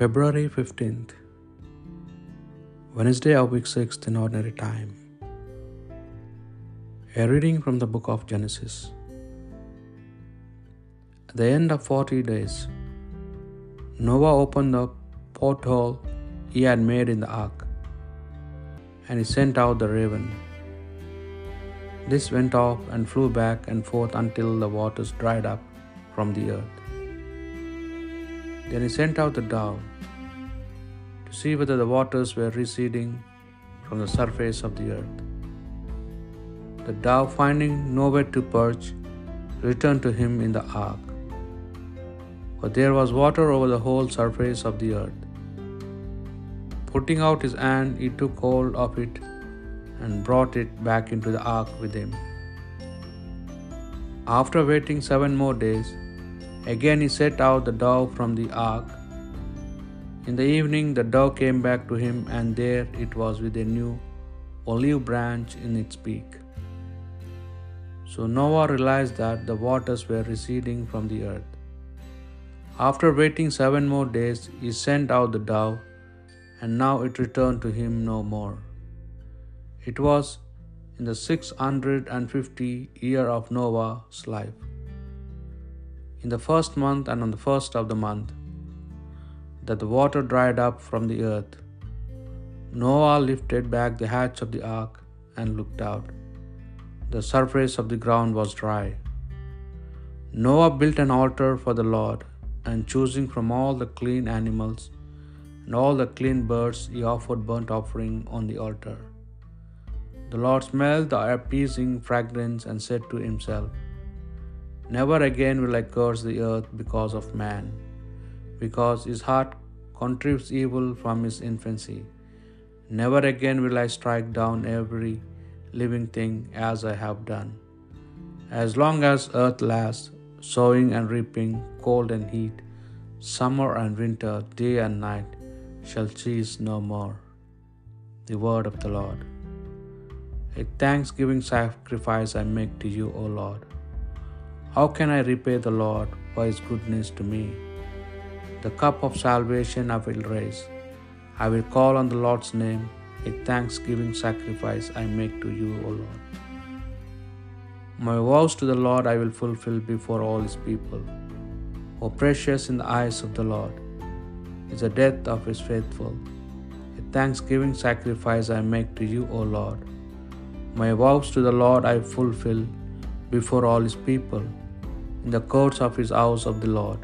February 15th, Wednesday of week 6 in ordinary time. A reading from the book of Genesis. At the end of forty days, Noah opened the porthole he had made in the ark, and he sent out the raven. This went off and flew back and forth until the waters dried up from the earth. Then he sent out the dove to see whether the waters were receding from the surface of the earth. The dove, finding nowhere to perch, returned to him in the ark. For there was water over the whole surface of the earth. Putting out his hand, he took hold of it and brought it back into the ark with him. After waiting seven more days, again he set out the dove from the ark. In the evening, the dove came back to him, and there it was with a new olive branch in its beak. So Noah realized that the waters were receding from the earth. After waiting seven more days, he sent out the dove, and now it returned to him no more. It was in the six hundred and fifty year of Noah's life. In the first month and on the first of the month, that the water dried up from the earth, Noah lifted back the hatch of the ark and looked out. The surface of the ground was dry. Noah built an altar for the Lord, and choosing from all the clean animals and all the clean birds, he offered burnt offering on the altar. The Lord smelled the appeasing fragrance and said to himself, Never again will I curse the earth because of man, because his heart contrives evil from his infancy. Never again will I strike down every living thing as I have done. As long as earth lasts, sowing and reaping, cold and heat, summer and winter, day and night, shall cease no more. The word of the Lord. A thanksgiving sacrifice I make to you, O Lord. How can I repay the Lord for his goodness to me? The cup of salvation I will raise. I will call on the Lord's name. A thanksgiving sacrifice I make to you, O Lord. My vows to the Lord I will fulfill before all his people. O precious in the eyes of the Lord is the death of his faithful. A thanksgiving sacrifice I make to you, O Lord. My vows to the Lord I fulfill before all his people, in the courts of his house of the Lord.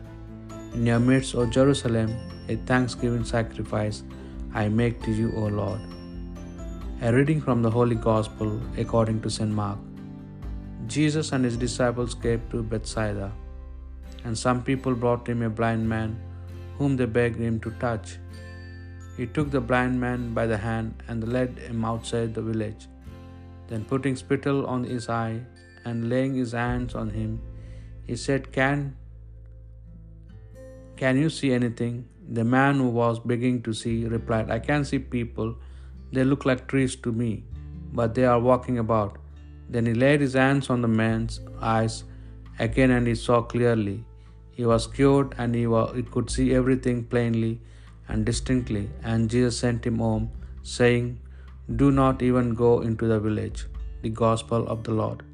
In your midst, O Jerusalem, a thanksgiving sacrifice I make to you, O Lord. A reading from the Holy Gospel according to St. Mark. Jesus and his disciples came to Bethsaida, and some people brought him a blind man whom they begged him to touch. He took the blind man by the hand and led him outside the village. Then, putting spittle on his eye and laying his hands on him, he said, Can can you see anything? The man who was beginning to see replied, I can see people. They look like trees to me, but they are walking about. Then he laid his hands on the man's eyes again and he saw clearly. He was cured and he, was, he could see everything plainly and distinctly. And Jesus sent him home, saying, Do not even go into the village. The Gospel of the Lord.